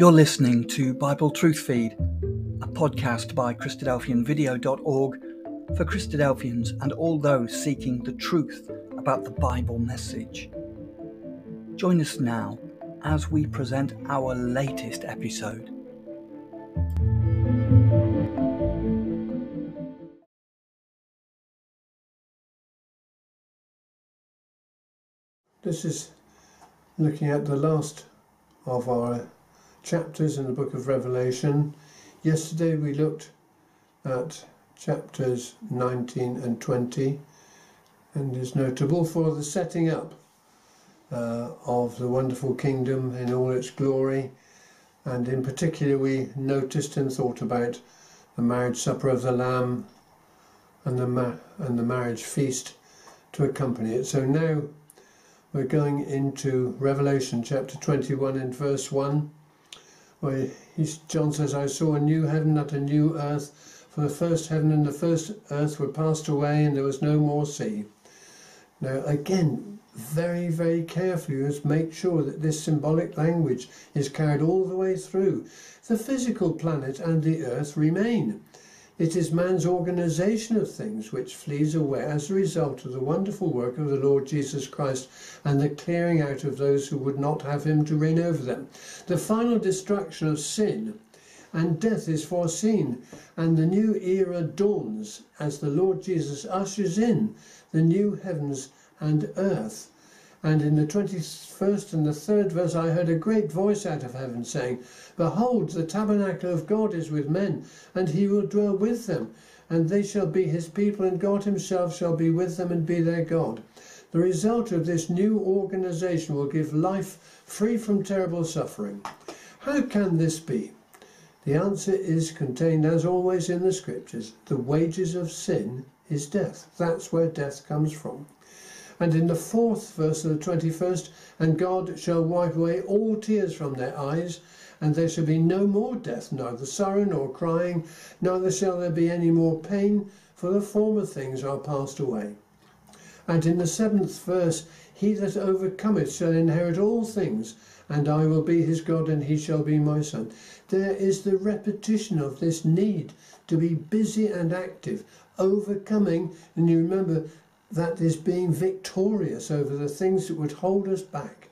You're listening to Bible Truth Feed, a podcast by Christadelphianvideo.org for Christadelphians and all those seeking the truth about the Bible message. Join us now as we present our latest episode. This is looking at the last of our chapters in the book of Revelation. Yesterday we looked at chapters 19 and 20 and is notable for the setting up uh, of the wonderful kingdom in all its glory. And in particular we noticed and thought about the marriage supper of the lamb and the and the marriage feast to accompany it. So now we're going into Revelation chapter 21 and verse 1 where John says, I saw a new heaven and a new earth, for the first heaven and the first earth were passed away, and there was no more sea. Now, again, very, very carefully, you must make sure that this symbolic language is carried all the way through. The physical planet and the earth remain. It is man's organization of things which flees away as a result of the wonderful work of the Lord Jesus Christ and the clearing out of those who would not have him to reign over them. The final destruction of sin and death is foreseen, and the new era dawns as the Lord Jesus ushers in the new heavens and earth. And in the 21st and the third verse, I heard a great voice out of heaven saying, Behold, the tabernacle of God is with men, and he will dwell with them, and they shall be his people, and God himself shall be with them and be their God. The result of this new organization will give life free from terrible suffering. How can this be? The answer is contained, as always, in the scriptures. The wages of sin is death. That's where death comes from. And in the fourth verse of the 21st, and God shall wipe away all tears from their eyes, and there shall be no more death, neither sorrow nor crying, neither shall there be any more pain, for the former things are passed away. And in the seventh verse, he that overcometh shall inherit all things, and I will be his God, and he shall be my son. There is the repetition of this need to be busy and active, overcoming, and you remember that is being victorious over the things that would hold us back.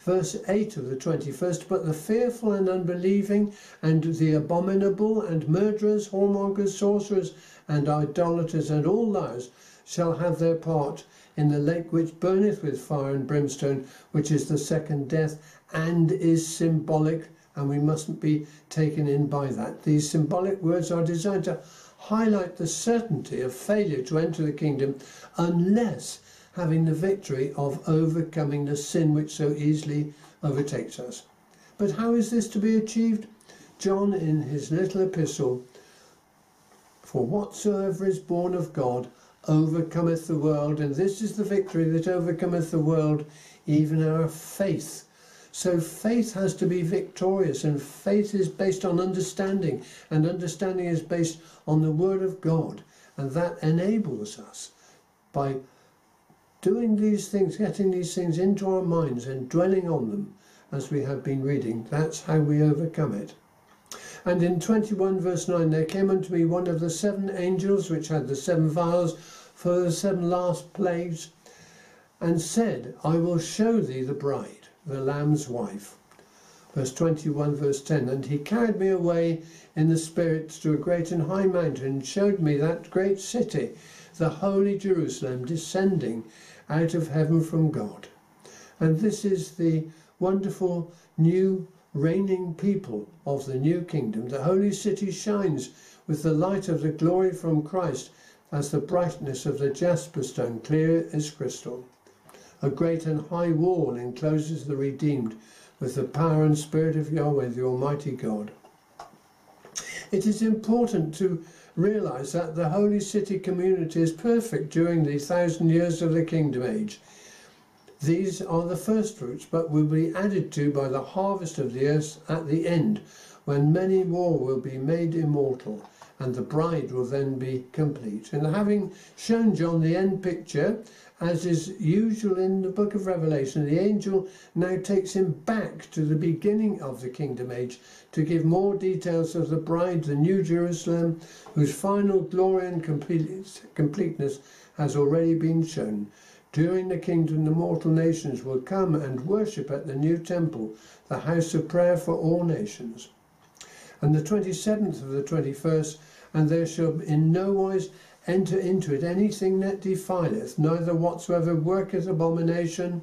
Verse 8 of the 21st, but the fearful and unbelieving, and the abominable, and murderers, whoremongers, sorcerers, and idolaters, and all liars shall have their part in the lake which burneth with fire and brimstone, which is the second death, and is symbolic, and we mustn't be taken in by that. These symbolic words are designed to highlight the certainty of failure to enter the kingdom unless having the victory of overcoming the sin which so easily overtakes us. But how is this to be achieved? John, in his little epistle, For whatsoever is born of God overcometh the world, and this is the victory that overcometh the world, even our faith. So faith has to be victorious, and faith is based on understanding, and understanding is based on the Word of God, and that enables us by doing these things, getting these things into our minds and dwelling on them as we have been reading. That's how we overcome it. And in 21 verse 9, there came unto me one of the seven angels which had the seven vials for the seven last plagues, and said, I will show thee the bride the Lamb's wife. Verse 21, verse 10 And he carried me away in the Spirit to a great and high mountain, and showed me that great city, the holy Jerusalem, descending out of heaven from God. And this is the wonderful new reigning people of the new kingdom. The holy city shines with the light of the glory from Christ as the brightness of the jasper stone, clear as crystal. A great and high wall encloses the redeemed with the power and spirit of Yahweh, the Almighty God. It is important to realize that the holy city community is perfect during the thousand years of the kingdom age. These are the first fruits, but will be added to by the harvest of the earth at the end, when many more will be made immortal, and the bride will then be complete. And having shown John the end picture as is usual in the book of Revelation, the angel now takes him back to the beginning of the kingdom age to give more details of the bride, the new Jerusalem, whose final glory and completeness has already been shown. During the kingdom, the mortal nations will come and worship at the new temple, the house of prayer for all nations. And the 27th of the 21st, and there shall in no wise enter into it anything that defileth, neither whatsoever worketh abomination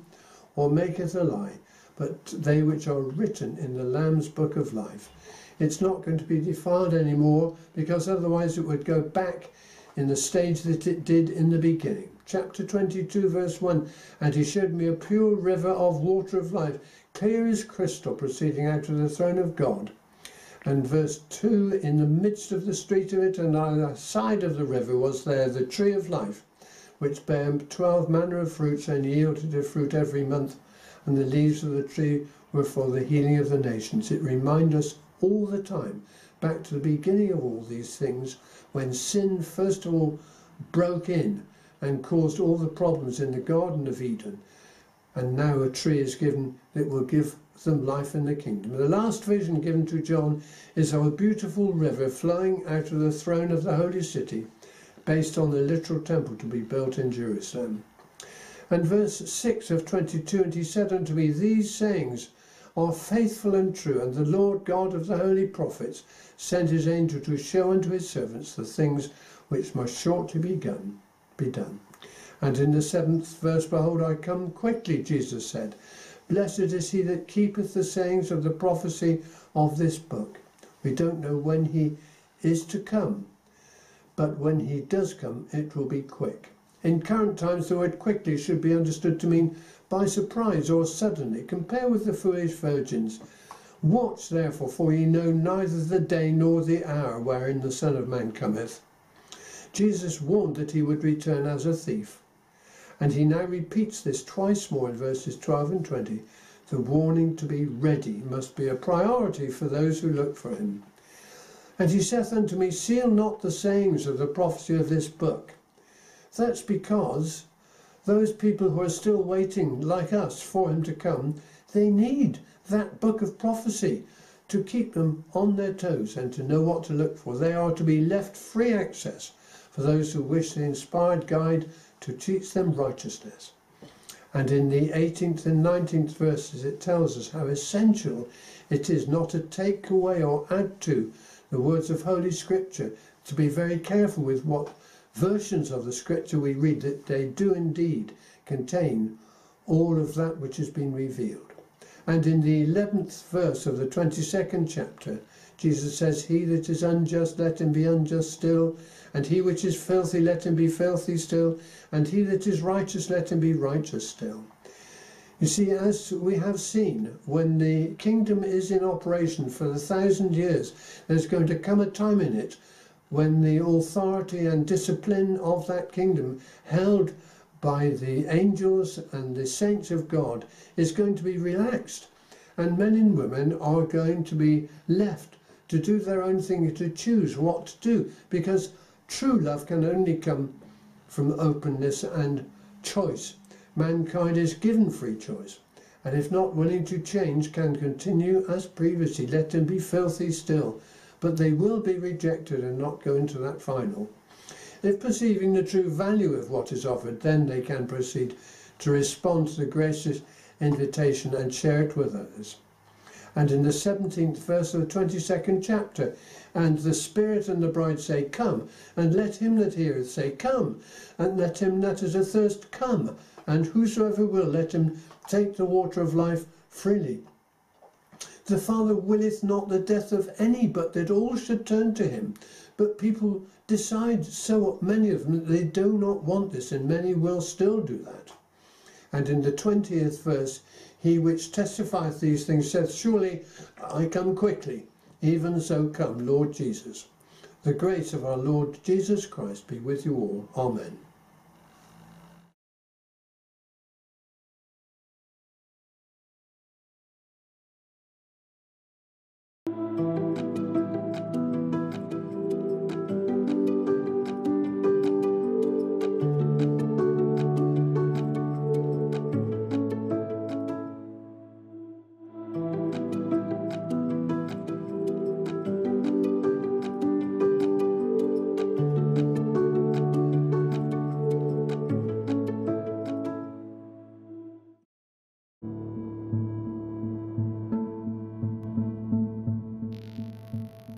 or maketh a lie, but they which are written in the Lamb's book of life. It's not going to be defiled anymore because otherwise it would go back in the stage that it did in the beginning. Chapter 22, verse 1 And he showed me a pure river of water of life, clear as crystal, proceeding out of the throne of God and verse 2 In the midst of the street of it, and on the side of the river, was there the tree of life, which bare twelve manner of fruits, and yielded a fruit every month. And the leaves of the tree were for the healing of the nations. It reminds us all the time, back to the beginning of all these things, when sin first of all broke in and caused all the problems in the Garden of Eden. And now a tree is given that will give them life in the kingdom. The last vision given to John is of a beautiful river flowing out of the throne of the holy city, based on the literal temple to be built in Jerusalem. And verse 6 of 22 And he said unto me, These sayings are faithful and true, and the Lord God of the holy prophets sent his angel to show unto his servants the things which must shortly be done. Be done. And in the seventh verse, Behold, I come quickly, Jesus said. Blessed is he that keepeth the sayings of the prophecy of this book. We don't know when he is to come, but when he does come, it will be quick. In current times, the word quickly should be understood to mean by surprise or suddenly. Compare with the foolish virgins. Watch therefore, for ye know neither the day nor the hour wherein the Son of Man cometh. Jesus warned that he would return as a thief. And he now repeats this twice more in verses 12 and 20. The warning to be ready must be a priority for those who look for him. And he saith unto me, Seal not the sayings of the prophecy of this book. That's because those people who are still waiting, like us, for him to come, they need that book of prophecy to keep them on their toes and to know what to look for. They are to be left free access for those who wish the inspired guide to teach them righteousness. And in the 18th and 19th verses, it tells us how essential it is not to take away or add to the words of Holy Scripture, to be very careful with what versions of the Scripture we read, that they do indeed contain all of that which has been revealed. And in the 11th verse of the 22nd chapter, Jesus says, He that is unjust, let him be unjust still, and he which is filthy, let him be filthy still, and he that is righteous, let him be righteous still. You see, as we have seen, when the kingdom is in operation for a thousand years, there's going to come a time in it when the authority and discipline of that kingdom, held by the angels and the saints of God, is going to be relaxed. And men and women are going to be left to do their own thing, to choose what to do, because True love can only come from openness and choice. Mankind is given free choice, and if not willing to change, can continue as previously. Let them be filthy still, but they will be rejected and not go into that final. If perceiving the true value of what is offered, then they can proceed to respond to the gracious invitation and share it with others. And in the 17th verse of the 22nd chapter, and the Spirit and the bride say, Come, and let him that heareth say, Come, and let him that is athirst come, and whosoever will, let him take the water of life freely. The Father willeth not the death of any, but that all should turn to him. But people decide, so many of them, that they do not want this, and many will still do that. And in the 20th verse, he which testifieth these things saith, Surely I come quickly. Even so come, Lord Jesus. The grace of our Lord Jesus Christ be with you all. Amen.